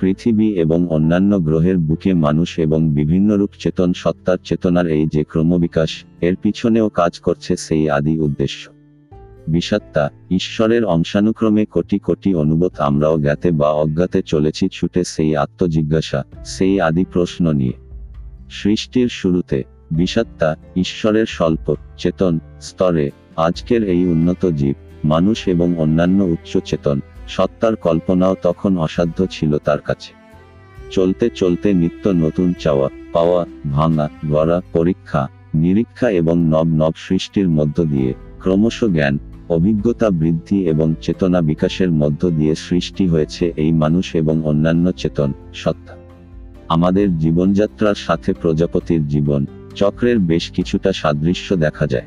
পৃথিবী এবং অন্যান্য গ্রহের বুকে মানুষ এবং বিভিন্নরূপ চেতন সত্তার চেতনার এই যে ক্রমবিকাশ, এর পিছনেও কাজ করছে সেই আদি উদ্দেশ্য। বিষাত্তা ঈশ্বরের অংশানুক্রমে কোটি কোটি অনুবোধ আমরাও জ্ঞাতে বা অজ্ঞাতে চলেছি ছুটে সেই আত্মজিজ্ঞাসা, সেই আদি প্রশ্ন নিয়ে। সৃষ্টির শুরুতে বিষাত্তা ঈশ্বরের স্বল্প, চেতন, স্তরে, আজকের এই উন্নত জীব, মানুষ এবং অন্যান্য উচ্চ চেতন সত্তার কল্পনাও তখন অসাধ্য ছিল তার কাছে। চলতে চলতে নিত্য নতুন চাওয়া, পাওয়া, ভাঙা, গড়া, পরীক্ষা, নিরীক্ষা এবং নব নব সৃষ্টির মধ্য দিয়ে ক্রমশ জ্ঞান, অভিজ্ঞতা বৃদ্ধি এবং চেতনা বিকাশের মধ্য দিয়ে সৃষ্টি হয়েছে এই মানুষ এবং অন্যান্য চেতন, সত্তা। আমাদের জীবনযাত্রার সাথে প্রজাপতির জীবন, চক্রের বেশ কিছুটা সাদৃশ্য দেখা যায়।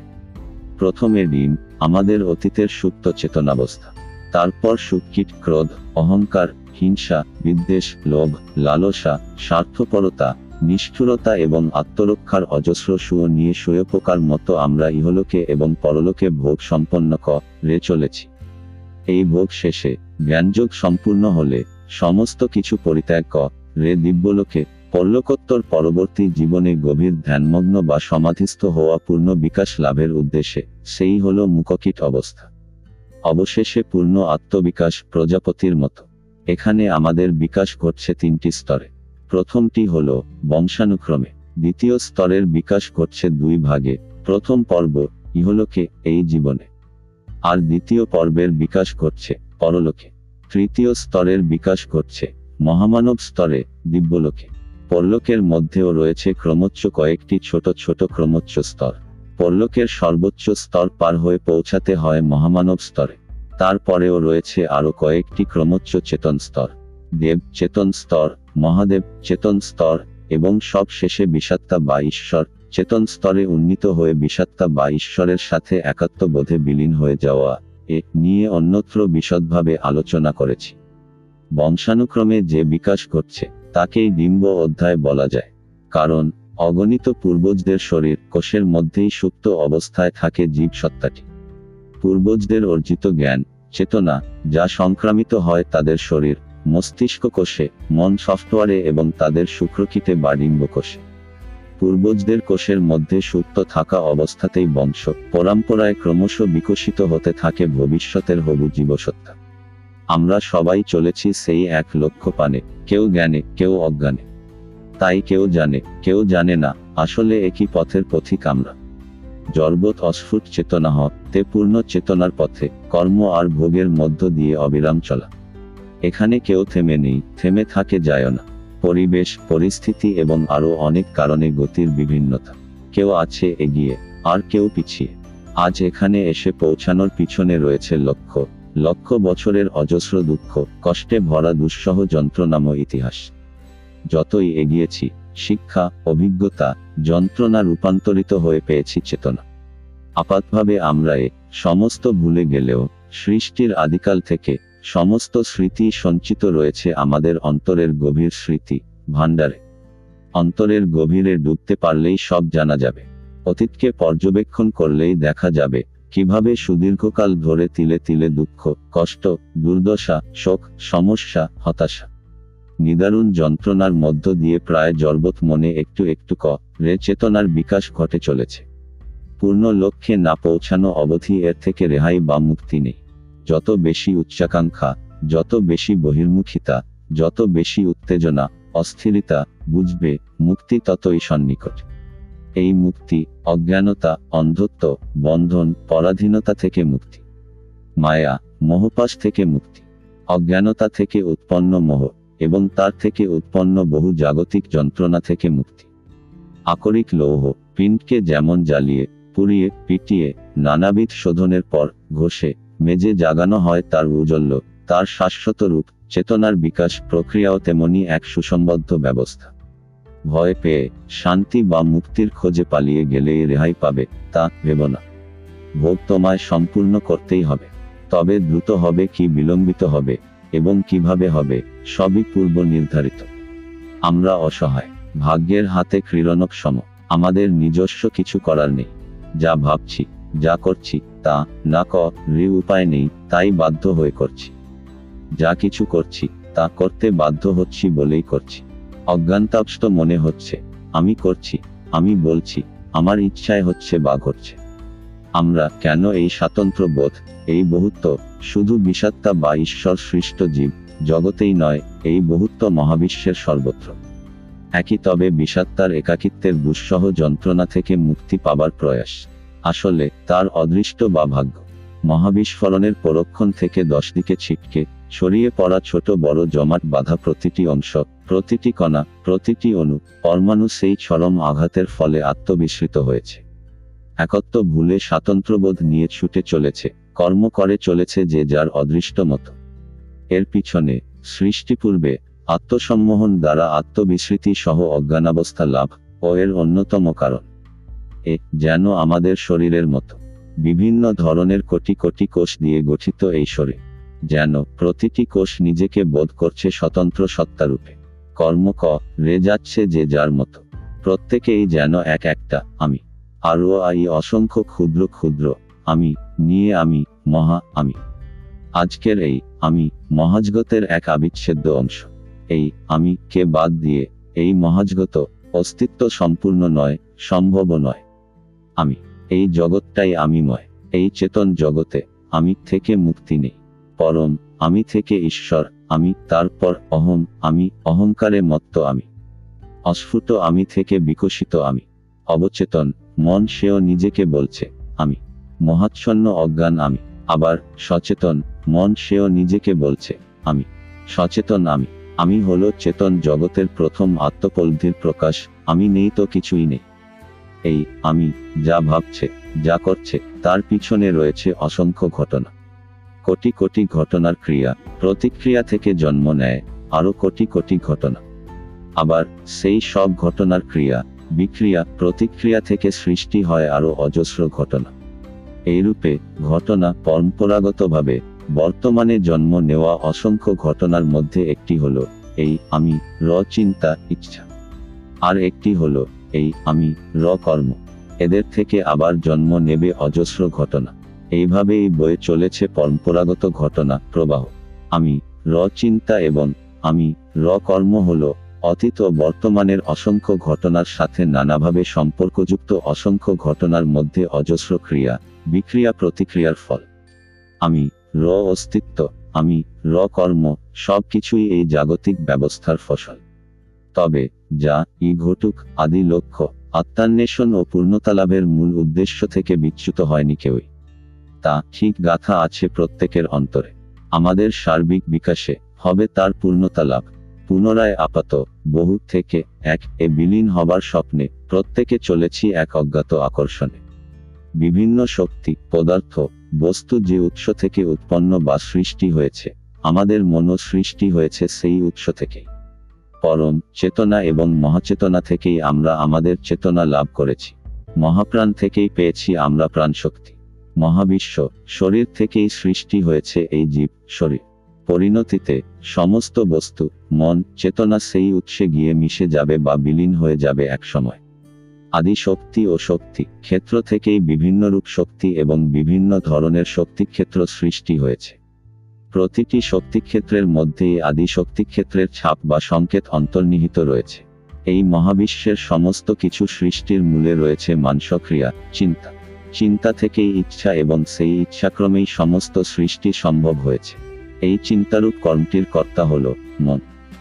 প্রথমে ডিম, আমাদের অতীতের সুপ্ত চেতনাবস্থা। তারপর সুকীট ক্রোধ, অহংকার, হিংসা, বিদ্বেষ, লোভ, লালসা, স্বার্থপরতা, নিষ্ঠুরতা এবং আত্মরক্ষার অজস্র সুয় নিয়ে পোকার মতো আমরা ইহলোকে এবং পরলোকে ভোগ সম্পন্ন ক, রে চলেছি। এই ভোগ শেষে জ্ঞানযোগ সম্পূর্ণ হলে সমস্ত কিছু পরিত্যাগ ক, রে দিব্যলোকে, পরলোকোত্তর পরবর্তী জীবনে গভীর ধ্যানমগ্ন বা সমাধিস্থ হওয়া পূর্ণ বিকাশ লাভের উদ্দেশ্যে, সেই হল মুখকিট অবস্থা। অবশেষে পূর্ণ আত্মবিকাশ প্রজাপতির মতো। এখানে আমাদের বিকাশ ঘটছে তিনটি স্তরে। প্রথমটি হল বংশানুক্রমে। দ্বিতীয় স্তরের বিকাশ ঘটছে দুই ভাগে। প্রথম পর্ব, ইহলোকে, এই জীবনে। আর দ্বিতীয় পর্বের বিকাশ ঘটছে পরলোকে। তৃতীয় স্তরের বিকাশ ঘটছে মহামানব স্তরে, দিব্যলোকে। পরলোকের মধ্যেও রয়েছে ক্রমোচ্চ কয়েকটি ছোট ছোট ক্রমোচ্চ স্তর। পরলোকের সর্বোচ্চ স্তর পার হয়ে পৌঁছাতে হয় মহামানব স্তরে। তারপরেও রয়েছে আরও কয়েকটি ক্রমোচ্চ চেতন স্তর। দেব চেতন স্তর, মহাদেব চেতন স্তর এবং সব শেষে বিষাত্তা বা ঈশ্বর চেতন স্তরে উন্নীত হয়ে বিষাত্তা বা ঈশ্বরের সাথে একাত্ম বোধে বিলীন হয়ে যাওয়া এ নিয়ে অন্যত্র বিশদভাবে আলোচনা করেছি। বংশানুক্রমে যে বিকাশ ঘটছে, তাকেই ডিম্ব অধ্যায় বলা যায়। কারণ অগণিত পূর্বজদের শরীর কোষের মধ্যেই সুপ্ত অবস্থায় থাকে জীব সত্তাটি। পূর্বজদের অর্জিত জ্ঞান, চেতনা, যা সংক্রামিত হয় তাদের শরীর, মস্তিষ্ক কোষে, মন সফটওয়্যারে এবং তাদের শুক্রকিতে বা ডিম্ব কোষে। পূর্বজদের কোষের মধ্যে সুপ্ত থাকা অবস্থাতেই বংশ, পরম্পরায় ক্রমশ বিকশিত হতে থাকে ভবিষ্যতের হবু জীবসত্তা। আমরা সবাই চলেছি সেই এক লক্ষ্য পানে কেউ জ্ঞানে, কেউ অজ্ঞানে। তাই কেউ জানে কেউ জানে না, আসলে একই পথের পথিক আমরা। জড়বোধ অস্ফুট চেতনা হ, তে পূর্ণ চেতনার পথে, কর্ম আর ভোগের মধ্য দিয়ে অবিরাম চলা। এখানে কেউ থেমে নেই, থেমে থাকে যায় না। পরিবেশ, পরিস্থিতি এবং আরও অনেক কারণে গতির বিভিন্নতা। কেউ আছে, এগিয়ে, আর কেউ পিছিয়ে। আজ এখানে এসে পৌঁছানোর পিছনে রয়েছে লক্ষ্য। লক্ষ বছরের অজস্র দুঃখ, কষ্টে ভরা দুঃসহ যন্ত্রণাময় ইতিহাস। যতই এগিয়েছি, শিক্ষা, অভিজ্ঞতা, যন্ত্রণা রূপান্তরিত হয়ে পেয়েছি চেতনা। আপাতভাবে আমরা এ সমস্ত ভুলে গেলেও, সৃষ্টির আদিকাল থেকে সমস্ত স্মৃতি সঞ্চিত রয়েছে আমাদের অন্তরের গভীর স্মৃতি, ভাণ্ডারে। অন্তরের গভীরে ডুবতে পারলেই সব জানা যাবে। অতীতকে পর্যবেক্ষণ করলেই দেখা যাবে, কীভাবে সুদীর্ঘকাল ধরে তিলে তিলে দুঃখ, কষ্ট, দুর্দশা, শোক, সমস্যা, হতাশা। নিদারুণ যন্ত্রণার মধ্য দিয়ে প্রায় জর্বত মনে একটু একটু ক, রে চেতনার বিকাশ ঘটে চলেছে। পূর্ণ লক্ষ্যে না পৌঁছানো অবধি এর থেকে রেহাই বা মুক্তি নেই। যত বেশি উচ্চাকাঙ্ক্ষা, যত বেশি বহির্মুখিতা, যত বেশি উত্তেজনা, অস্থিরতা বুঝবে মুক্তি ততই সন্নিকট। এই মুক্তি, অজ্ঞানতা, অন্ধত্ব, বন্ধন, পরাধীনতা থেকে মুক্তি। মায়া, মোহপাশ থেকে মুক্তি। অজ্ঞানতা থেকে উৎপন্ন মোহ। এবং তার থেকে উৎপন্ন বহু জাগতিক যন্ত্রণা থেকে মুক্তি। আকরিক লৌহ, পিণ্ডকে যেমন জ্বালিয়ে, পুড়িয়ে, পিটিয়ে, নানাবিধ শোধনের পর ঘষে মেজে জাগানো হয় তার উজ্জ্বল্য তার শাশ্বত রূপ, চেতনার বিকাশ প্রক্রিয়াও তেমনি এক সুসম্বদ্ধ ব্যবস্থা। ভয় পেয়ে, শান্তি বা মুক্তির খোঁজে পালিয়ে গেলেই রেহাই পাবে, তা ভেব না। ভোগ তোমায় সম্পূর্ণ করতেই হবে। তবে দ্রুত হবে কি বিলম্বিত হবে এবং কীভাবে হবে, সবই পূর্ব নির্ধারিত। আমরা অসহায়, ভাগ্যের হাতে ক্রীড়নক সম, আমাদের নিজস্ব কিছু করার নেই। যা ভাবছি, যা করছি, তা, না ক, রি উপায় নেই, তাই বাধ্য হয়ে করছি। যা কিছু করছি, তা করতে বাধ্য হচ্ছি বলেই করছি। অজ্ঞানতাপষ্ট মনে হচ্ছে, আমি করছি, আমি বলছি, আমার ইচ্ছায় হচ্ছে বা ঘটছে। আমরা কেন এই স্বাতন্ত্র বোধ, এই বহুত্ব, শুধু বিষাত্তা বা ঈশ্বর সৃষ্ট জীব, জগতেই নয়, এই বহুত্ব মহাবিশ্বের সর্বত্র? একই তবে বিষাত্তার একাকিত্বের দুঃসহ যন্ত্রণা থেকে মুক্তি পাবার প্রয়াস। আসলে, তার অদৃষ্ট বা ভাগ্য। মহাবিস্ফোরণের পরক্ষণ থেকে দশ দিকে ছিটকে ছড়িয়ে পড়া ছোট বড় জমাট বাঁধা প্রতিটি অংশ, প্রতিটি কণা, প্রতিটি অণু, পরমাণু সেই চরম আঘাতের ফলে আত্মবিস্মৃত হয়েছে। একত্ব ভুলে স্বাতন্ত্রবোধ নিয়ে ছুটে চলেছে, কর্ম করে চলেছে যে যার অদৃষ্ট মতো এর পিছনে সৃষ্টিপূর্বে আত্মসম্মোহন দ্বারা আত্মবিস্মৃতি সহ অজ্ঞানাবস্থা লাভ ও এর অন্যতম কারণ। এ, যেন আমাদের শরীরের মতো। বিভিন্ন ধরনের কোটি কোটি কোষ দিয়ে গঠিত এই শরীর। যেন প্রতিটি কোষ নিজেকে বোধ করছে স্বতন্ত্র সত্তারূপে। কর্ম ক, রে যাচ্ছে যে যার মতো। প্রত্যেকেই যেন এক একটা, আমি। আরও আই অসংখ্য ক্ষুদ্র ক্ষুদ্র, আমি, নিয়ে আমি, মহা, আমি। আজকের এই, আমি, মহাজগতের এক আবিচ্ছেদ্য অংশ। এই, আমি, কে বাদ দিয়ে, এই মহাজগত, অস্তিত্ব সম্পূর্ণ নয়, সম্ভব নয়। আমি, এই জগৎটাই আমিময় এই চেতন জগতে, আমি থেকে মুক্তি নেই। পরম, আমি থেকে ঈশ্বর, আমি, তারপর অহম, আমি, অহংকারে মত্ত আমি। অস্ফুট, আমি থেকে বিকশিত আমি। অবচেতন, মন সেও নিজেকে বলছে, আমি। মহাচ্ছন্ন অজ্ঞান আমি। আবার, সচেতন, মন সেও নিজেকে বলছে, আমি। সচেতন আমি। আমি হলো চেতন জগতের প্রথম আত্মপলব্ধির প্রকাশ, আমি নেই তো কিছুই নেই। এই, আমি, যা ভাবছে, যা করছে, তার পিছনে রয়েছে অসংখ্য ঘটনা। কোটি কোটি ঘটনার ক্রিয়া, প্রতিক্রিয়া থেকে জন্ম নেয়, আরও কোটি কোটি ঘটনা। আবার, সেই সব ঘটনার ক্রিয়া বিক্রিয়া, প্রতিক্রিয়া থেকে সৃষ্টি হয় আরও অজস্র ঘটনা। এইরূপে, ঘটনা পরম্পরাগতভাবে বর্তমানে জন্ম নেওয়া অসংখ্য ঘটনার মধ্যে একটি হলো, এই আমি র চিন্তা ইচ্ছা। আর একটি হলো, এই আমি র কর্ম। এদের থেকে আবার জন্ম নেবে অজস্র ঘটনা। এইভাবেই বয়ে চলেছে পরম্পরাগত ঘটনা প্রবাহ। আমি র চিন্তা এবং আমি র কর্ম হলো অতীত ও বর্তমানের অসংখ্য ঘটনার সাথে নানাভাবে সম্পর্কযুক্ত অসংখ্য ঘটনার মধ্যে অজস্র ক্রিয়া, বিক্রিয়া প্রতিক্রিয়ার ফল। আমি র অস্তিত্ব, আমি র কর্ম সব কিছুই এই জাগতিক ব্যবস্থার ফসল। তবে, যা ই ঘটুক, আদি লক্ষ্য, আত্মান্বেষণ ও পূর্ণতা লাভের মূল উদ্দেশ্য থেকে বিচ্যুত হয়নি কেউই। তা ঠিক গাথা আছে প্রত্যেকের অন্তরে। আমাদের সার্বিক বিকাশে হবে তার পূর্ণতা লাভ পুনরায় আপাত, বহু থেকে এক, এ বিলীন হবার স্বপ্নে, প্রত্যেকে চলেছি এক অজ্ঞাত আকর্ষণে। বিভিন্ন শক্তি, পদার্থ, বস্তু যে উৎস থেকে উৎপন্ন বা সৃষ্টি হয়েছে, আমাদের মনো সৃষ্টি হয়েছে সেই উৎস থেকেই। পরম চেতনা এবং মহাচেতনা থেকেই আমরা আমাদের চেতনা লাভ করেছি। মহাপ্রাণ থেকেই পেয়েছি আমরা প্রাণশক্তি। মহাবিশ্ব, শরীর থেকেই সৃষ্টি হয়েছে এই জীব, শরীর। পরিণতিতে সমস্ত বস্তু, মন, চেতনা সেই উৎসে গিয়ে মিশে যাবে বা বিলীন হয়ে যাবে এক সময় আদি শক্তি ও শক্তি ক্ষেত্র থেকেই বিভিন্ন রূপ শক্তি এবং বিভিন্ন ধরনের শক্তিক্ষেত্র সৃষ্টি হয়েছে। প্রতিটি শক্তিক্ষেত্রের মধ্যেই আদি শক্তিক্ষেত্রের ছাপ বা সংকেত অন্তর্নিহিত রয়েছে। এই মহাবিশ্বের সমস্ত কিছু সৃষ্টির মূলে রয়েছে মানসক্রিয়া, চিন্তা। চিন্তা থেকেই ইচ্ছা এবং সেই ইচ্ছাক্রমেই সমস্ত সৃষ্টি সম্ভব হয়েছে। এই চিন্তারূপ কর্মটির কর্তা হল মন।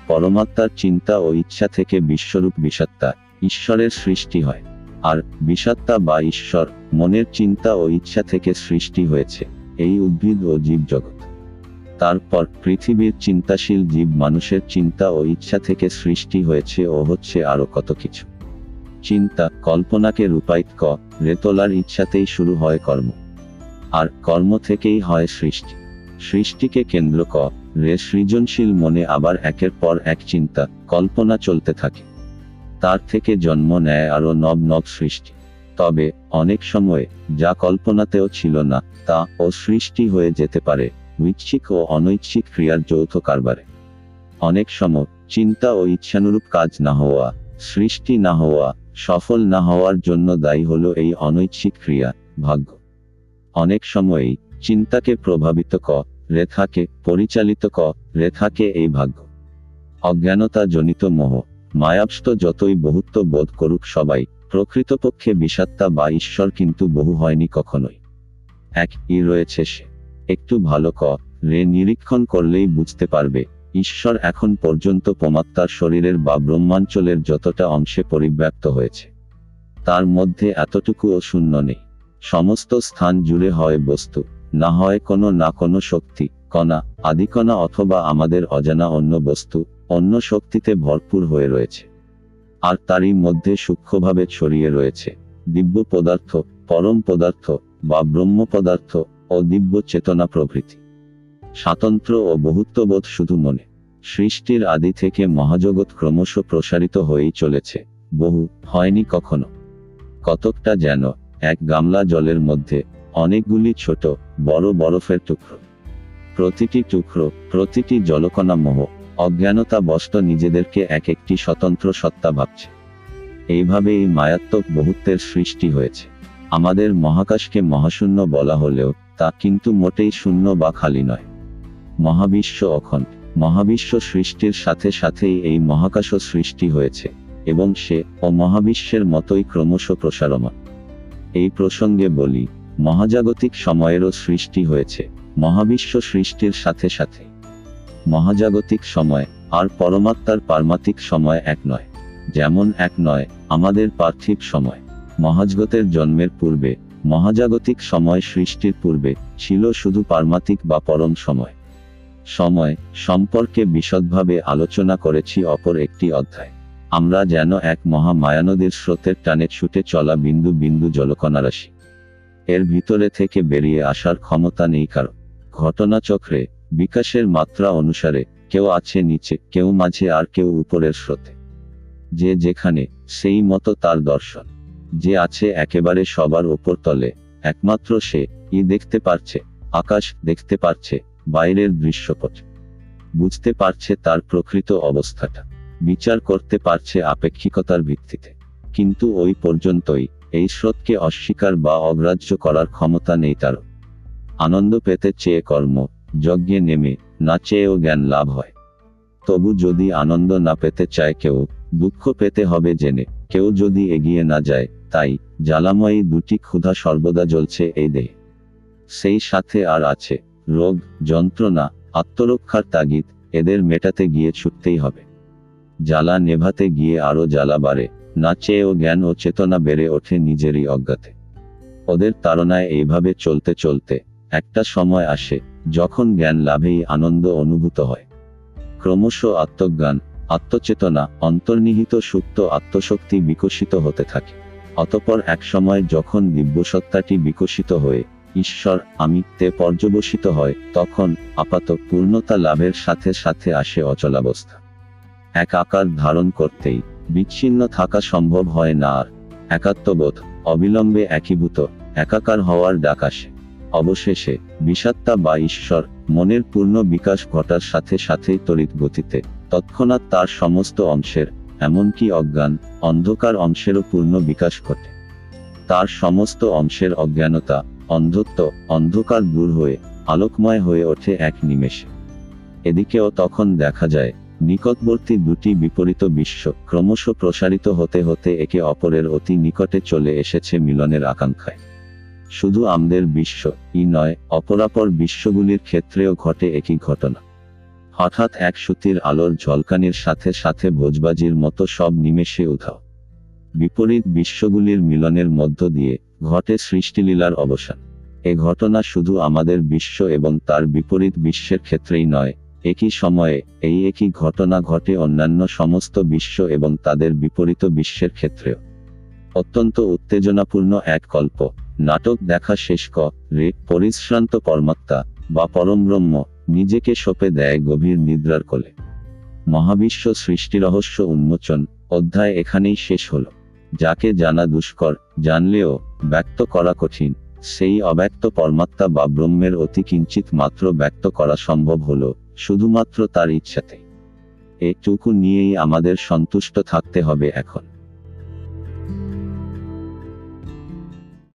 পরমাত্মার চিন্তা ও ইচ্ছা থেকে বিশ্বরূপ বিষাত্তা ঈশ্বরের সৃষ্টি হয়। আর বিষাত্তা বা ঈশ্বর, মনের চিন্তা ও ইচ্ছা থেকে সৃষ্টি হয়েছে, এই উদ্ভিদ ও জীবজগৎ। তারপর পৃথিবীর চিন্তাশীল জীব মানুষের চিন্তা ও ইচ্ছা থেকে সৃষ্টি হয়েছে ও হচ্ছে আরও কত কিছু। চিন্তা, কল্পনাকে রূপায়িত ক রেতলার ইচ্ছাতেই শুরু হয় কর্ম। আর কর্ম থেকেই হয় সৃষ্টি। সৃষ্টিকে কেন্দ্র ক, রে সৃজনশীল মনে আবার একের পর এক চিন্তা, কল্পনা চলতে থাকে। তার থেকে জন্ম নেয় আরও নব নব সৃষ্টি। তবে, অনেক সময়ে, যা কল্পনাতেও ছিল না, তা ও সৃষ্টি হয়ে যেতে পারে, ঐচ্ছিক ও অনৈচ্ছিক ক্রিয়ার যৌথ কারবারে। অনেক সময়, চিন্তা ও ইচ্ছানুরূপ কাজ না হওয়া, সৃষ্টি না হওয়া, সফল না হওয়ার জন্য দায়ী হলো এই অনৈচ্ছিক ক্রিয়া, ভাগ্য। অনেক সময়ই চিন্তাকে প্রভাবিত ক রেথাকে পরিচালিত ক রেথাকে এই ভাগ্য। অজ্ঞানতা জনিত মোহ মায়াবষ্ট যতই বহুত্ব বোধ করুক সবাই, প্রকৃতপক্ষে বিষাত্মা বা ঈশ্বর কিন্তু বহু হয়নি কখনোই। এক, ই রয়েছে সে। একটু ভালো ক, রে নিরীক্ষণ করলেই বুঝতে পারবে, ঈশ্বর এখন পর্যন্ত পমাত্মার শরীরের বা ব্রহ্মাঞ্চলের যতটা অংশে পরিব্যাপ্ত হয়েছে। তার মধ্যে এতটুকুও শূন্য নেই। সমস্ত স্থান জুড়ে হয় বস্তু। না হয় কোনো না কোনো শক্তি, কণা, আদিকণা অথবা আমাদের অজানা অন্য বস্তু, অন্য শক্তিতে ভরপুর হয়ে রয়েছে। আর তারই মধ্যে সূক্ষ্মভাবে ছড়িয়ে রয়েছে। দিব্য পদার্থ, পরম পদার্থ বা ব্রহ্ম পদার্থ ও দিব্য চেতনা প্রভৃতি। স্বাতন্ত্র ও বহুত্ববোধ শুধু মনে। সৃষ্টির আদি থেকে মহাজগৎ ক্রমশ প্রসারিত হয়েই চলেছে। বহু, হয়নি কখনো। কতকটা যেন এক গামলা জলের মধ্যে অনেকগুলি ছোট, বড় বরফের টুকরো। প্রতিটি টুকরো, প্রতিটি জলকণা মোহ অজ্ঞানতা বস্ত নিজেদেরকে এক একটি স্বতন্ত্র সত্তা ভাবছে। এইভাবে এই মায়াত্মক বহুত্বের সৃষ্টি হয়েছে। আমাদের মহাকাশকে মহাশূন্য বলা হলেও তা কিন্তু মোটেই শূন্য বা খালি নয়। মহাবিশ্ব অখণ্ড, মহাবিশ্ব সৃষ্টির সাথে সাথেই এই মহাকাশও সৃষ্টি হয়েছে, এবং সে ও মহাবিশ্বের মতোই ক্রমশ প্রসারমান। এই প্রসঙ্গে বলি মহাজাগতিক সময়েরও সৃষ্টি হয়েছে, মহাবিশ্ব সৃষ্টির সাথে সাথে। মহাজাগতিক সময় আর পরমাত্মার পারমাত্মিক সময় এক নয়, যেমন এক নয়, আমাদের পার্থিব সময়। মহাজগতের জন্মের পূর্বে, মহাজাগতিক সময় সৃষ্টির পূর্বে ছিল শুধু পারমাত্মিক বা পরম সময়। সময় সম্পর্কে বিশদভাবে আলোচনা করেছি অপর একটি অধ্যায়। আমরা যেন এক মহা মায়ানদীর স্রোতের টানে ছুটে চলা বিন্দু বিন্দু জলকণারাশি এর ভিতরে থেকে বেরিয়ে আসার ক্ষমতা নেই কারও। ঘটনাচক্রে, বিকাশের মাত্রা অনুসারে, কেউ আছে নিচে, কেউ মাঝে আর কেউ উপরের স্রোতে। যে যেখানে, সেই মতো তার দর্শন। যে আছে একেবারে সবার ওপর তলে, একমাত্র সে, ই দেখতে পারছে, আকাশ দেখতে পারছে, বাইরের দৃশ্যপট। বুঝতে পারছে তার প্রকৃত অবস্থাটা। বিচার করতে পারছে আপেক্ষিকতার ভিত্তিতে। কিন্তু ওই পর্যন্তই এই স্রোতকে অস্বীকার বা অগ্রাহ্য করার ক্ষমতা নেই তার। আনন্দ পেতে চেয়ে কর্ম, যজ্ঞে নেমে, না চেয়েও জ্ঞান লাভ হয়। তবু যদি আনন্দ না পেতে চায় কেউ, দুঃখ পেতে হবে জেনে। কেউ যদি এগিয়ে না যায়, তাই জ্বালাময়ী দুটি ক্ষুধা সর্বদা জ্বলছে এই দেহে। সেই সাথে আর আছে, রোগ, যন্ত্রণা, আত্মরক্ষার তাগিদ, এদের মেটাতে গিয়ে ছুটতেই হবে। জ্বালা নেভাতে গিয়ে আরও জ্বালা বাড়ে। না চেয়েও জ্ঞান ও চেতনা বেড়ে ওঠে নিজেরই অজ্ঞাতে। ওদের তাড়নায় এইভাবে চলতে চলতে একটা সময় আসে, যখন জ্ঞান লাভেই আনন্দ অনুভূত হয়। ক্রমশ আত্মজ্ঞান, আত্মচেতনা, অন্তর্নিহিত সুপ্ত আত্মশক্তি বিকশিত হতে থাকে। অতপর এক সময় যখন দিব্যসত্তাটি বিকশিত হয়ে, ঈশ্বর, আমি তে পর্যবসিত হয়, তখন আপাত পূর্ণতা লাভের সাথে সাথে আসে অচলাবস্থা। এক আকার ধারণ করতেই বিচ্ছিন্ন থাকা সম্ভব হয় না আর। একাত্মবোধ, অবিলম্বে একীভূত, একাকার হওয়ার ডাকাশে অবশেষে বিষাত্তা বা ঈশ্বর, মনের পূর্ণ বিকাশ ঘটার সাথে সাথেই তড়িৎ গতিতে, তৎক্ষণাৎ তার সমস্ত অংশের, এমনকি অজ্ঞান, অন্ধকার অংশেরও পূর্ণ বিকাশ ঘটে। তার সমস্ত অংশের অজ্ঞানতা, অন্ধত্ব, অন্ধকার দূর হয়ে, আলোকময় হয়ে ওঠে এক নিমেষে। এদিকেও তখন দেখা যায় নিকটবর্তী দুটি বিপরীত বিশ্ব ক্রমশ প্রসারিত হতে হতে একে অপরের অতি নিকটে চলে এসেছে মিলনের আকাঙ্ক্ষায়। শুধু আমাদের বিশ্ব, ই নয়, অপরাপর বিশ্বগুলির ক্ষেত্রেও ঘটে একই ঘটনা। হঠাৎ এক সুতির আলোর ঝলকানির সাথে সাথে ভোজবাজির মতো সব নিমেষে উধাও। বিপরীত বিশ্বগুলির মিলনের মধ্য দিয়ে ঘটে সৃষ্টিলীলার অবসান। এ ঘটনা শুধু আমাদের বিশ্ব এবং তার বিপরীত বিশ্বের ক্ষেত্রেই নয় একই সময়ে, এই একই ঘটনা ঘটে অন্যান্য সমস্ত বিশ্ব এবং তাদের বিপরীত বিশ্বের ক্ষেত্রেও। অত্যন্ত উত্তেজনাপূর্ণ এক কল্প নাটক দেখা শেষ ক, রে, পরিশ্রান্ত পরমাত্মা বা পরমব্রহ্ম, নিজেকে সঁপে দেয় গভীর নিদ্রার কোলে। মহাবিশ্ব সৃষ্টি রহস্য উন্মোচন, অধ্যায় এখানেই শেষ হল। যাকে জানা দুষ্কর, জানলেও ব্যক্ত করা কঠিন, সেই অব্যক্ত পরমাত্মা বা ব্রহ্মের অতি কিঞ্চিত মাত্র ব্যক্ত করা সম্ভব হলো। শুধুমাত্র তার ইচ্ছাতে এটুকু নিয়েই আমাদের সন্তুষ্ট থাকতে হবে এখন।